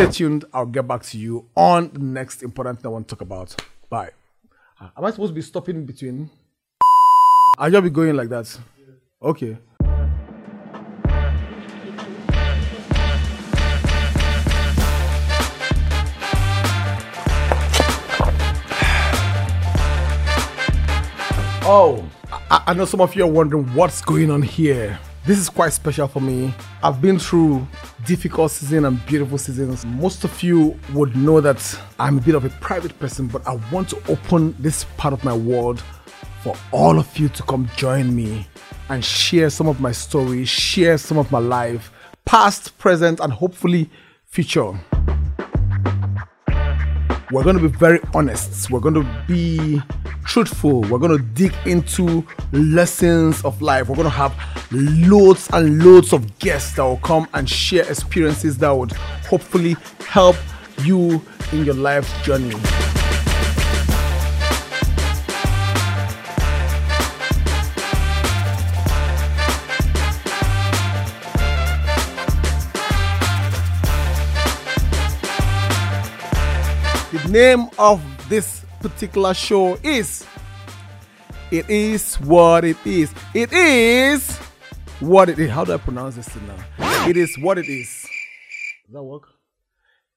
Stay tuned. I'll get back to you on the next important thing I want to talk about. Bye. Uh, Am I supposed to be stopping in between? I'll just be going like that. Okay. Oh, I, I know some of you are wondering what's going on here. This is quite special for me. I've been through difficult seasons and beautiful seasons. Most of you would know that I'm a bit of a private person, but I want to open this part of my world for all of you to come join me and share some of my stories, share some of my life, past, present, and hopefully future we're going to be very honest. We're going to be truthful. We're going to dig into lessons of life. We're going to have loads and loads of guests that will come and share experiences that would hopefully help you in your life journey. The name of this particular show is It Is What It Is. It is what it is. How do I pronounce this thing now? It is what it is. Does that work?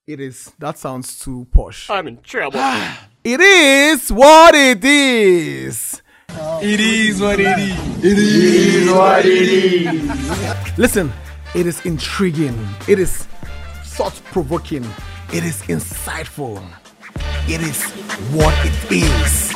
It is. That sounds too posh. I'm in trouble. It is what it is. It is what it is. It is what it is. Listen, it is intriguing. It is thought provoking. It is insightful. It is what it is.